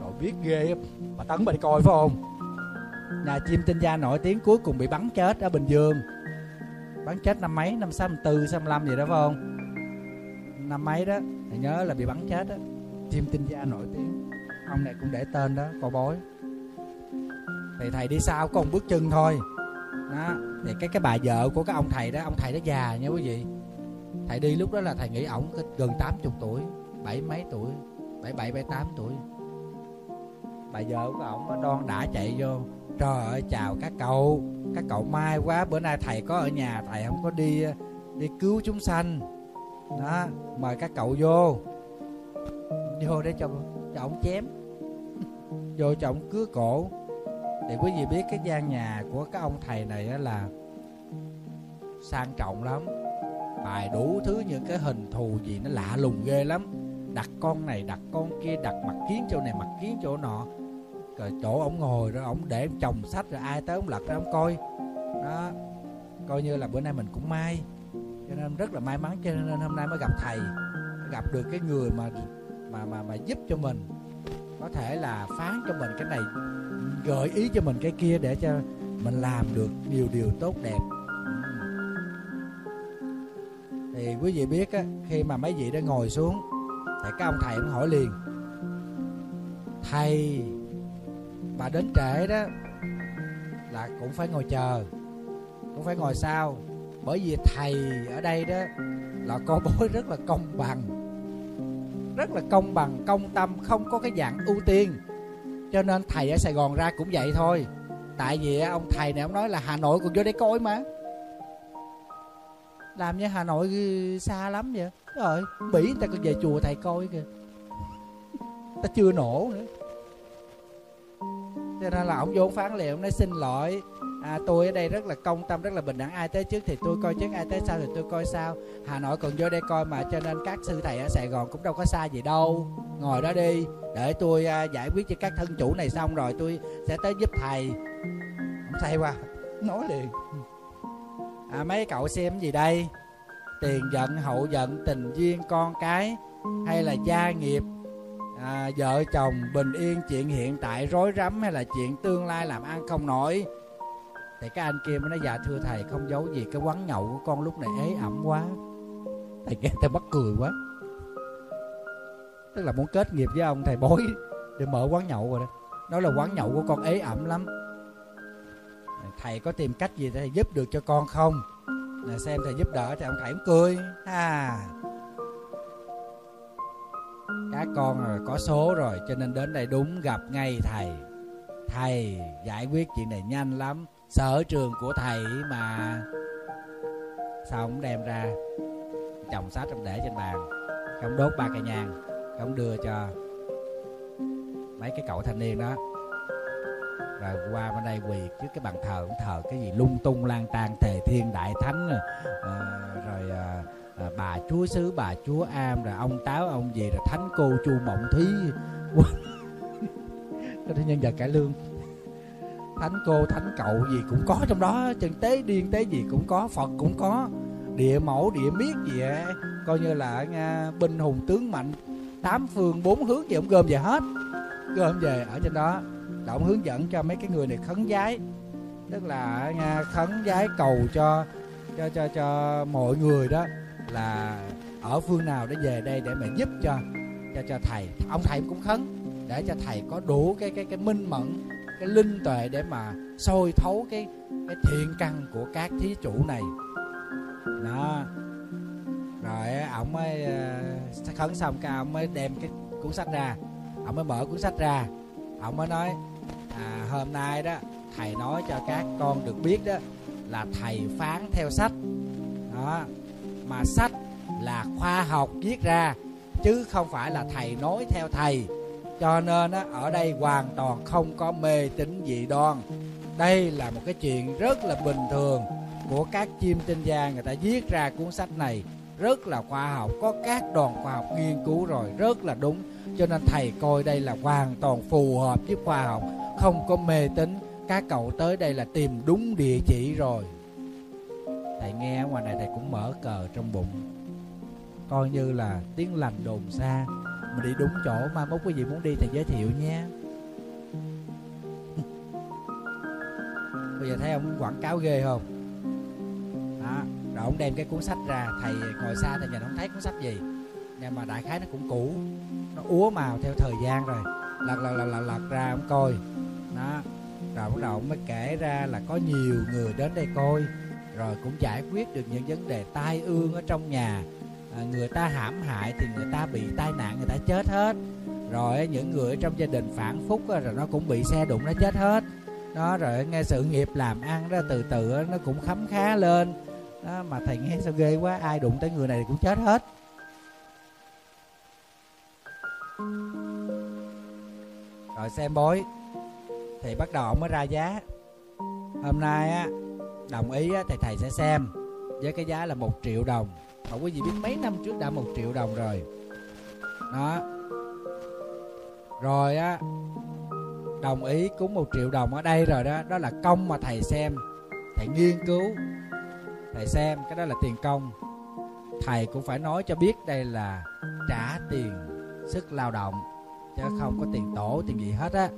Rồi biết ghê mà tấn bà đi coi phải không? Nhà chim tinh gia nổi tiếng cuối cùng bị bắn chết ở Bình Dương. Bắn chết năm mấy? Năm sáu tư sáu lăm gì đó phải không? Năm mấy đó thầy nhớ là bị bắn chết đó chim tinh gia nổi tiếng. Ông này cũng để tên đó cô bói thì thầy đi sau có một bước chân thôi. Đó, thì cái cái bà vợ của cái ông thầy đó, ông thầy đó già nha quý vị. Thầy đi lúc đó là thầy nghĩ ổng gần 80 tuổi, bảy mấy tuổi, bảy bảy bảy, tám tuổi. Bà vợ của ổng đoan đã chạy vô, trời ơi, chào các cậu. Các cậu mai quá, bữa nay thầy có ở nhà, thầy không có đi à, đi cứu chúng sanh đó, mời các cậu vô. Vô để cho cho ông chém. [laughs] Vô cho ông cứa cổ. Thì quý vị biết cái gian nhà của các ông thầy này là sang trọng lắm. Bài đủ thứ những cái hình thù gì nó lạ lùng ghê lắm. Đặt con này, đặt con kia, đặt mặt kiến chỗ này, mặt kiến chỗ nọ. Rồi chỗ ổng ngồi rồi ổng để chồng sách rồi ai tới ổng lật ra ổng coi. Đó, coi như là bữa nay mình cũng may cho nên rất là may mắn cho nên hôm nay mới gặp thầy gặp được cái người mà mà mà mà giúp cho mình. Có thể là phán cho mình cái này gợi ý cho mình cái kia để cho mình làm được nhiều điều tốt đẹp. Thì quý vị biết á, khi mà mấy vị đã ngồi xuống thì các ông thầy cũng hỏi liền thầy bà đến trễ đó là cũng phải ngồi chờ cũng phải ngồi sau bởi vì thầy ở đây đó là con bối rất là công bằng. Rất là công bằng, công tâm, không có cái dạng ưu tiên. Cho nên thầy ở sài gòn ra cũng vậy thôi. Tại vì ông thầy này ông nói là hà nội còn vô đây coi mà. Làm như hà nội xa lắm vậy. Rồi bỉ người ta còn về chùa thầy coi kìa. Ta chưa nổ nữa. Cho nên là ông vô phán liền, ông nói xin lỗi à, tôi ở đây rất là công tâm rất là bình đẳng. Ai tới trước thì tôi coi trước ai tới sau thì tôi coi sau. Hà nội còn vô đây coi mà cho nên các sư thầy ở sài gòn cũng đâu có xa gì đâu. Ngồi đó đi để tôi à, giải quyết cho các thân chủ này xong rồi tôi sẽ tới giúp thầy. Không say qua nói liền. À, mấy cậu xem gì đây? Tiền giận hậu giận tình duyên con cái hay là gia nghiệp? À, vợ chồng bình yên chuyện hiện tại rối rắm hay là chuyện tương lai làm ăn không nổi? Thì cái anh kia mới nói dạ thưa thầy, không giấu gì cái quán nhậu của con lúc này ế ẩm quá. Thầy nghe thầy mắc cười quá. Tức là muốn kết nghiệp với ông, thầy bối để mở quán nhậu rồi đó. Nói là quán nhậu của con ế ẩm lắm. Thầy có tìm cách gì để thầy giúp được cho con không? Là xem thầy giúp đỡ thì ông thầy cũng cười. À các con rồi có số rồi, cho nên đến đây đúng gặp ngay thầy. Thầy giải quyết chuyện này nhanh lắm sở trường của thầy mà sao ông đem ra chồng sách ông để trên bàn không đốt ba cây nhang không đưa cho mấy cái cậu thanh niên đó. Rồi qua bên đây quỳ trước cái bàn thờ ông thờ cái gì? Lung tung lang tan thề thiên đại thánh ờ, rồi, à, rồi à, à, bà chúa xứ bà chúa am rồi ông táo ông gì rồi thánh cô chu mộng thúy. [laughs] Có thể nhân vật cải lương thánh cô thánh cậu gì cũng có trong đó chân tế điên tế gì cũng có phật cũng có. Địa mẫu địa miết gì vậy? Coi như là nha, binh hùng tướng mạnh. Tám phương bốn hướng gì ông gom về hết. Gom về ở trên đó. Là ông hướng dẫn cho mấy cái người này khấn giái. Tức là nha, khấn giái cầu cho cho cho cho mọi người đó là ở phương nào để về đây để mà giúp cho cho cho thầy. Ông thầy cũng khấn để cho thầy có đủ cái cái cái minh mẫn cái linh tuệ để mà soi thấu cái cái thiện căn của các thí chủ này. Đó. Rồi ông mới ờ, khấn xong cái ông mới đem cái cuốn sách ra. Ông mới mở cuốn sách ra. Ông mới nói à, hôm nay đó thầy nói cho các con được biết đó là thầy phán theo sách. Đó. Mà sách là khoa học viết ra chứ không phải là thầy nói theo thầy cho nên á, ở đây hoàn toàn không có mê tín dị đoan. Đây là một cái chuyện rất là bình thường của các chim tinh gia người ta viết ra cuốn sách này rất là khoa học có các đoàn khoa học nghiên cứu rồi rất là đúng. Cho nên thầy coi đây là hoàn toàn phù hợp với khoa học không có mê tín. Các cậu tới đây là tìm đúng địa chỉ rồi. Thầy nghe ở ngoài này thầy cũng mở cờ trong bụng. Coi như là tiếng lành đồn xa mình đi đúng chỗ. Mà mốt quý vị muốn đi thì giới thiệu nha. Bây giờ thấy ông quảng cáo ghê không? Đó rồi ông đem cái cuốn sách ra. Thầy ngồi xa thì nhìn không thấy cuốn sách gì? Nhưng mà đại khái nó cũng cũ. Nó úa màu theo thời gian rồi. Lật lật lật lật, lật ra ông coi. Đó rồi bắt đầu ông mới kể ra là có nhiều người đến đây coi rồi cũng giải quyết được những vấn đề tai ương ở trong nhà à, người ta hãm hại thì người ta bị tai nạn người ta chết hết. Rồi những người ở trong gia đình phản phúc rồi nó cũng bị xe đụng nó chết hết. Đó rồi nghe sự nghiệp làm ăn đó từ từ nó cũng khấm khá lên. Đó mà thầy nghe sao ghê quá ai đụng tới người này thì cũng chết hết. Rồi xem bói thì bắt đầu mới ra giá. Hôm nay á đồng ý á, thì thầy sẽ xem với cái giá là một triệu đồng mà quý vị biết mấy năm trước đã một triệu đồng rồi. Đó. Rồi á, đồng ý cúng một triệu đồng ở đây rồi đó đó là công mà thầy xem. Thầy nghiên cứu, thầy xem, cái đó là tiền công. Thầy cũng phải nói cho biết đây là trả tiền sức lao động, chứ không có tiền tổ, tiền gì hết á.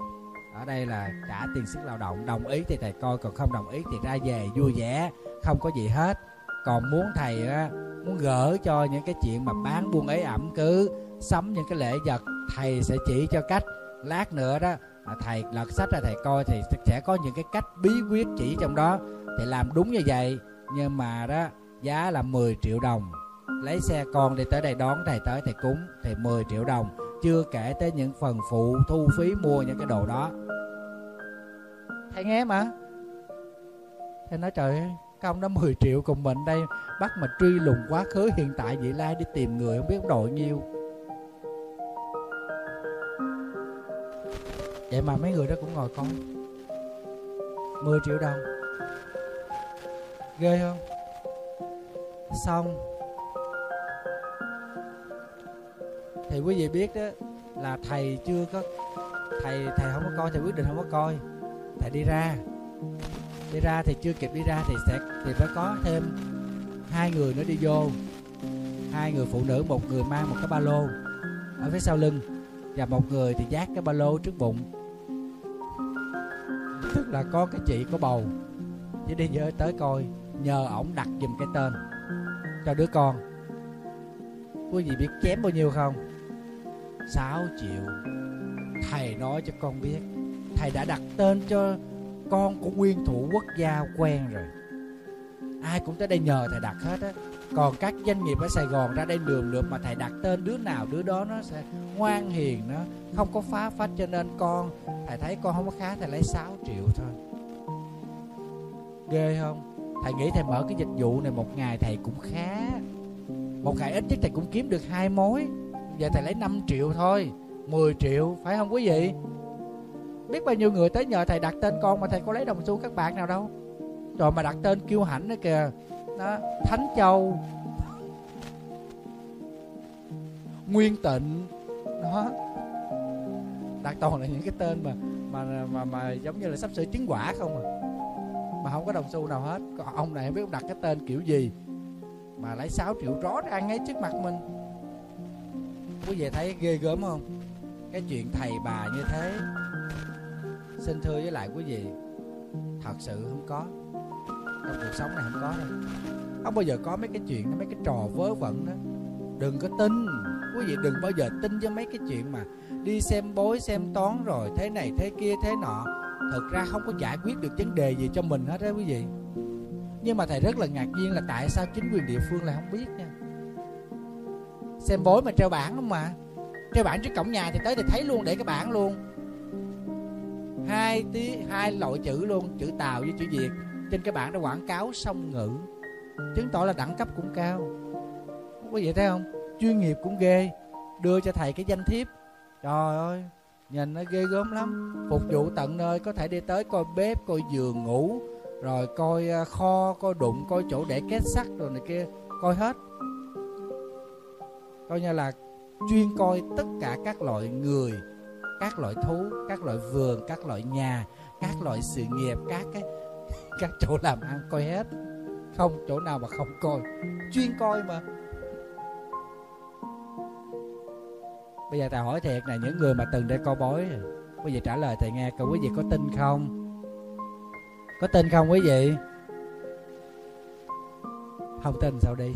Ở đây là trả tiền sức lao động. Đồng ý thì thầy coi, còn không đồng ý thì ra về vui vẻ, không có gì hết. Còn muốn thầy á muốn gỡ cho những cái chuyện mà bán buôn ấy ẩm cứ sắm những cái lễ vật, thầy sẽ chỉ cho cách. Lát nữa đó thầy lật sách ra thầy coi thì sẽ có những cái cách bí quyết chỉ trong đó. Thì làm đúng như vậy, nhưng mà đó, giá là 10 triệu đồng. Lấy xe con đi tới đây đón thầy tới, thầy cúng thì 10 triệu đồng. Chưa kể tới những phần phụ thu phí mua những cái đồ đó. Thầy nghe mà. Thầy nói trời ơi công đó 10 triệu cùng mình đây bắt mà truy lùng quá khứ hiện tại vị lai đi tìm người, không biết đội nhiêu. Vậy mà mấy người đó cũng ngồi con. 10 triệu đồng. Ghê không? Xong. Thì quý vị biết đó, là thầy chưa có, thầy thầy không có coi, thầy quyết định không có coi. Thầy đi ra đi ra thì chưa kịp đi ra thì sẽ thì phải có thêm hai người nữa đi vô. Hai người phụ nữ, một người mang một cái ba lô ở phía sau lưng và một người thì giác cái ba lô trước bụng. Tức là có cái chị có bầu. Chỉ đi nhớ tới coi, nhờ ổng đặt giùm cái tên. Cho đứa con. Quý vị biết chém bao nhiêu không? 6 triệu. Thầy nói cho con biết. Thầy đã đặt tên cho con của nguyên thủ quốc gia quen rồi. Ai cũng tới đây nhờ thầy đặt hết á. Còn các doanh nghiệp ở Sài Gòn ra đây lườm lượm mà thầy đặt tên đứa nào đứa đó nó sẽ ngoan hiền nó không có phá phách cho nên con, thầy thấy con không có khá thầy lấy 6 triệu thôi. Ghê không? Thầy nghĩ thầy mở cái dịch vụ này một ngày thầy cũng khá. Một ngày ít nhất thầy cũng kiếm được hai mối. Giờ thầy lấy 5 triệu thôi. 10 triệu, phải không quý vị? Biết bao nhiêu người tới nhờ thầy đặt tên con mà thầy có lấy đồng xu các bạn nào đâu. Rồi mà đặt tên kiêu hãnh đó kìa. Đó, thánh châu. Nguyên tịnh. Đó. Đặt toàn là những cái tên mà mà mà mà giống như là sắp sửa chứng quả không à. Mà không có đồng xu nào hết. Còn ông này không biết ông đặt cái tên kiểu gì. Mà lấy 6 triệu rõ ràng ngay trước mặt mình. Quý vị thấy ghê gớm không? Cái chuyện thầy bà như thế xin thưa với lại quý vị, thật sự không có. Trong cuộc sống này không có đâu. Không bao giờ có mấy cái chuyện mấy cái trò vớ vẩn đó. Đừng có tin. Quý vị đừng bao giờ tin cho mấy cái chuyện mà đi xem bói, xem toán rồi thế này thế kia, thế nọ. Thực ra không có giải quyết được vấn đề gì cho mình hết đấy quý vị. Nhưng mà thầy rất là ngạc nhiên là tại sao chính quyền địa phương lại không biết nha. Xem bói mà treo bảng không mà. Treo bảng trước cổng nhà thì tới thì thấy luôn, để cái bảng luôn hai tí, hai loại chữ luôn, chữ tàu với chữ việt. Trên cái bảng đã quảng cáo song ngữ. Chứng tỏ là đẳng cấp cũng cao. Quý vị thấy không? Chuyên nghiệp cũng ghê. Đưa cho thầy cái danh thiếp. Trời ơi, nhìn nó ghê gớm lắm. Phục vụ tận nơi, có thể đi tới coi bếp, coi giường ngủ, rồi coi à, kho, coi đụng, coi chỗ để két sắt rồi này kia, coi hết. Coi như là chuyên coi tất cả các loại người các loại thú, các loại vườn, các loại nhà, các loại sự nghiệp, các cái, [laughs] các chỗ làm ăn, coi hết. Không chỗ nào mà không coi. Chuyên coi mà. Bây giờ thầy hỏi thiệt là những người mà từng để coi bói bây giờ trả lời thầy nghe coi quý vị có tin không? Có tin không quý vị? Không tin sao đi?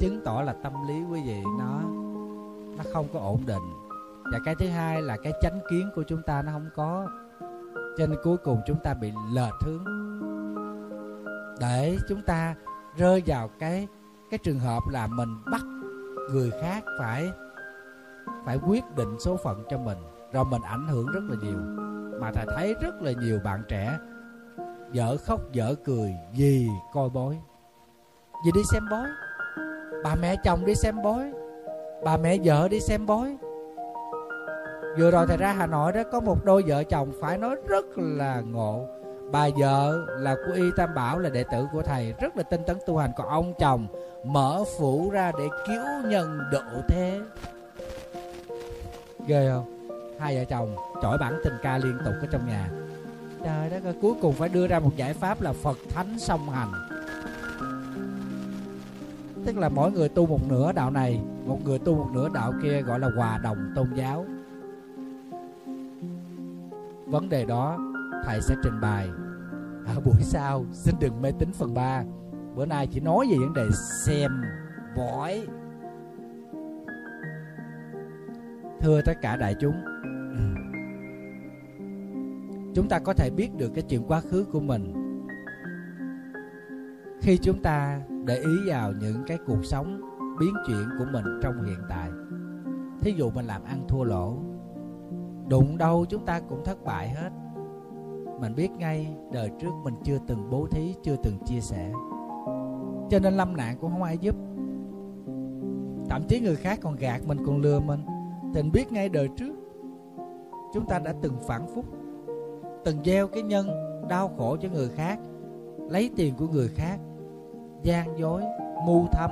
Chứng tỏ là tâm lý quý vị nó nó không có ổn định. Và cái thứ hai là cái chánh kiến của chúng ta nó không có. Cho nên cuối cùng chúng ta bị lệch hướng. Để chúng ta rơi vào cái cái trường hợp là mình bắt người khác phải phải quyết định số phận cho mình. Rồi mình ảnh hưởng rất là nhiều. Mà thầy thấy rất là nhiều bạn trẻ dở khóc, dở cười vì coi bói. Vì đi xem bói. Bà mẹ chồng đi xem bói bà mẹ vợ đi xem bói. Vừa rồi thầy ra hà nội đó, có một đôi vợ chồng phải nói rất là ngộ. Bà vợ là của y tam bảo, là đệ tử của thầy, rất là tinh tấn tu hành. Còn ông chồng mở phủ ra để cứu nhân độ thế. Ghê không? Hai vợ chồng chổi bản tình ca liên tục ở trong nhà. Trời đất ơi, cuối cùng phải đưa ra một giải pháp là phật thánh song hành tức là mỗi người tu một nửa đạo này, một người tu một nửa đạo kia gọi là hòa đồng tôn giáo. Vấn đề đó, thầy sẽ trình bày. Ở buổi sau, xin đừng mê tín phần 3 bữa nay chỉ nói về vấn đề xem bói thưa tất cả đại chúng chúng ta có thể biết được cái chuyện quá khứ của mình. Khi chúng ta để ý vào những cái cuộc sống, biến chuyển của mình trong hiện tại. Thí dụ mình làm ăn thua lỗ, đụng đâu chúng ta cũng thất bại hết. Mình biết ngay đời trước mình chưa từng bố thí, chưa từng chia sẻ. Cho nên lâm nạn cũng không ai giúp. Thậm chí người khác còn gạt mình, còn lừa mình. Thì mình biết ngay đời trước, chúng ta đã từng phản phúc, từng gieo cái nhân đau khổ cho người khác, lấy tiền của người khác gian dối mưu thâm.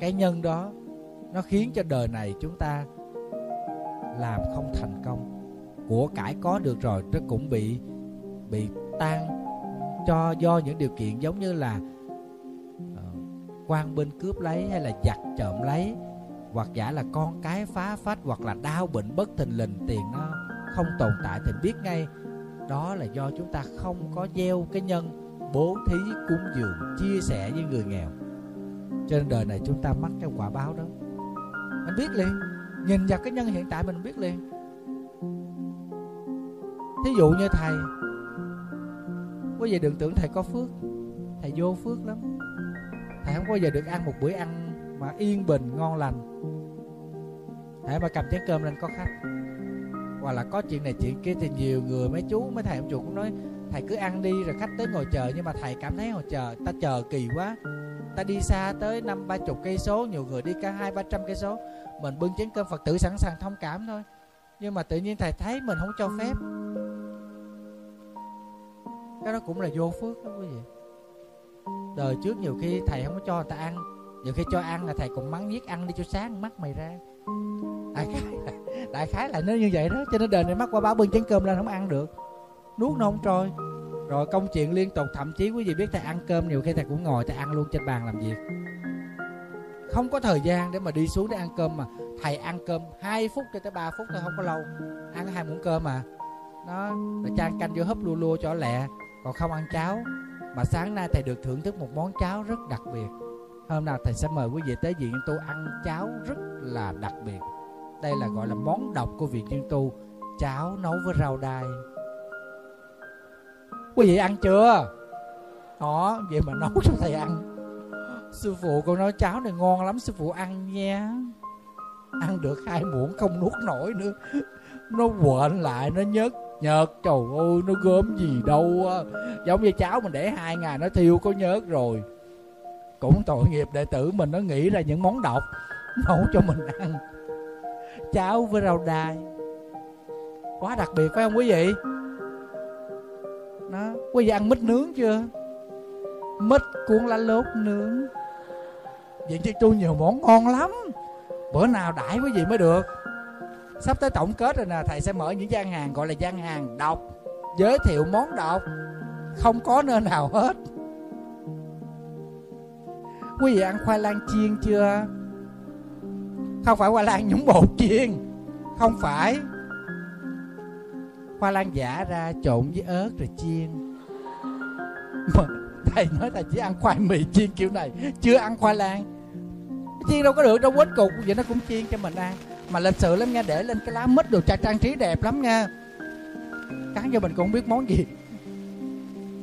Cái nhân đó nó khiến cho đời này chúng ta làm không thành công. Của cải có được rồi nó cũng bị bị tan. Cho do những điều kiện giống như là uh, quan bên cướp lấy hay là giặt trộm lấy hoặc giả là con cái phá phách hoặc là đau bệnh bất thình lình tiền nó không tồn tại thì biết ngay. Đó là do chúng ta không có gieo cái nhân bố thí cúng dường, chia sẻ với người nghèo. Cho nên đời này chúng ta mắc cái quả báo đó. Mình biết liền, nhìn vào cái nhân hiện tại mình biết liền. Thí dụ như thầy quý vị đừng tưởng thầy có phước, thầy vô phước lắm. Thầy không bao giờ được ăn một bữa ăn mà yên bình, ngon lành. Thầy mà cầm chén cơm lên có khách. Hoặc là có chuyện này chuyện kia thì nhiều người, mấy chú, mấy thầy ông chủ cũng nói thầy cứ ăn đi rồi khách tới ngồi chờ, nhưng mà thầy cảm thấy ngồi chờ, ta chờ kỳ quá. Ta đi xa tới năm ba chục cây số, nhiều người đi cả hai ba trăm cây số. Mình bưng chén cơm phật tử sẵn sàng thông cảm thôi. Nhưng mà tự nhiên thầy thấy mình không cho phép. Cái đó cũng là vô phước đó quý vị. Đời trước nhiều khi thầy không có cho người ta ăn. Nhiều khi cho ăn là thầy cũng mắng nhiếc ăn đi cho sáng, mắt mày ra. Đại khái đại khái là nó như vậy đó, cho nên đời này mắc qua báo bưng chén cơm lên không ăn được nuốt nó không trôi. Rồi công chuyện liên tục, thậm chí quý vị biết thầy ăn cơm nhiều khi thầy cũng ngồi, thầy ăn luôn trên bàn làm việc. Không có thời gian để mà đi xuống để ăn cơm mà thầy ăn cơm 2 phút cho tới 3 phút thôi, không có lâu. Ăn hai muỗng cơm mà nó rồi chan canh vô húp lua lua cho lẹ. Còn không ăn cháo. Mà sáng nay thầy được thưởng thức một món cháo rất đặc biệt. Hôm nào thầy sẽ mời quý vị tới viện tu ăn cháo rất là đặc biệt. Đây là gọi là món độc của viện chuyên tu, cháo nấu với rau đay quý vị ăn chưa? Đó, vậy mà nấu cho thầy ăn. Sư phụ con nói cháo này ngon lắm, sư phụ ăn nha. Ăn được hai muỗng, không nuốt nổi nữa. Nó quện lại, nó nhớt nhợt trời ơi, nó gớm gì đâu á. Giống như cháo mình để hai ngày nó thiêu có nhớt rồi. Cũng tội nghiệp đệ tử mình, nó nghĩ ra những món độc, nấu cho mình ăn. Cháo với rau đay quá đặc biệt phải không quý vị? Đó. Quý vị ăn mít nướng chưa? Mít cuốn lá lốt nướng. Vậy chứ tôi nhiều món ngon lắm. Bữa nào đãi quý vị mới được. Sắp tới tổng kết rồi nè, thầy sẽ mở những gian hàng gọi là gian hàng đọc, giới thiệu món độc không có nơi nào hết. Quý vị ăn khoai lang chiên chưa? Không phải khoai lang nhúng bột chiên. Không phải khoai lang giả ra trộn với ớt rồi chiên. Mà thầy nói thầy chỉ ăn khoai mì chiên kiểu này, chưa ăn khoai lang. Chiên đâu có được, đâu quết cục, vậy nó cũng chiên cho mình ăn. Mà lịch sự lắm nha, để lên cái lá mít đồ trang trang trí đẹp lắm nha. Cắn cho mình cũng không biết món gì.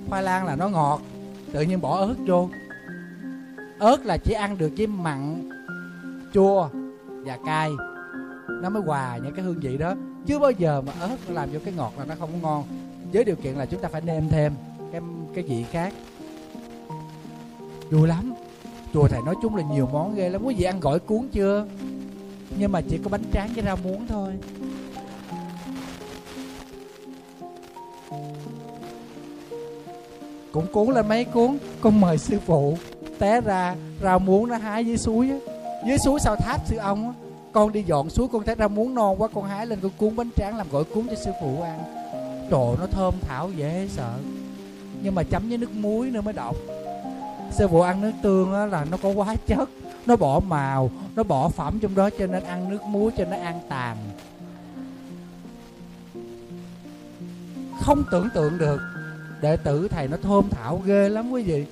Khoai lang là nó ngọt, tự nhiên bỏ ớt vô. Ớt là chỉ ăn được với mặn, chua và cay. Nó mới hòa những cái hương vị đó chưa bao giờ mà ớt nó làm cho cái ngọt là nó không có ngon. Với điều kiện là chúng ta phải nêm thêm cái cái vị khác. Vui lắm. Chùa thầy nói chung là nhiều món ghê lắm. Quý vị ăn gỏi cuốn chưa? Nhưng mà chỉ có bánh tráng với rau muống thôi. Cũng cuốn lên mấy cuốn. Con mời sư phụ té ra, rau muống nó hái dưới suối á. Dưới suối sau tháp sư ông á con đi dọn suối, con thấy ra muốn non quá, con hái lên, con cuốn bánh tráng làm gỏi cuốn cho sư phụ ăn. Trời, nó thơm thảo dễ sợ. Nhưng mà chấm với nước muối nữa mới độc sư phụ ăn nước tương á là nó có quá chất, nó bỏ màu, nó bỏ phẩm trong đó cho nên ăn nước muối cho nó an tàn. Không tưởng tượng được. Đệ tử thầy nó thơm thảo ghê lắm quý vị.